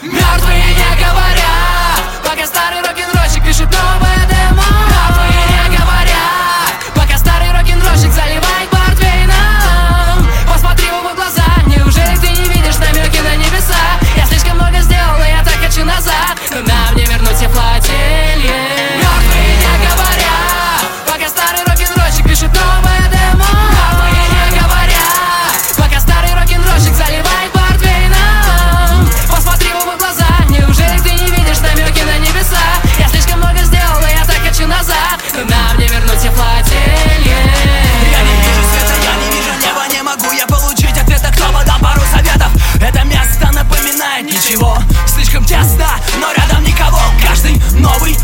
Miardy! знает ничего. Слишком тесно, но рядом никого. Каждый новый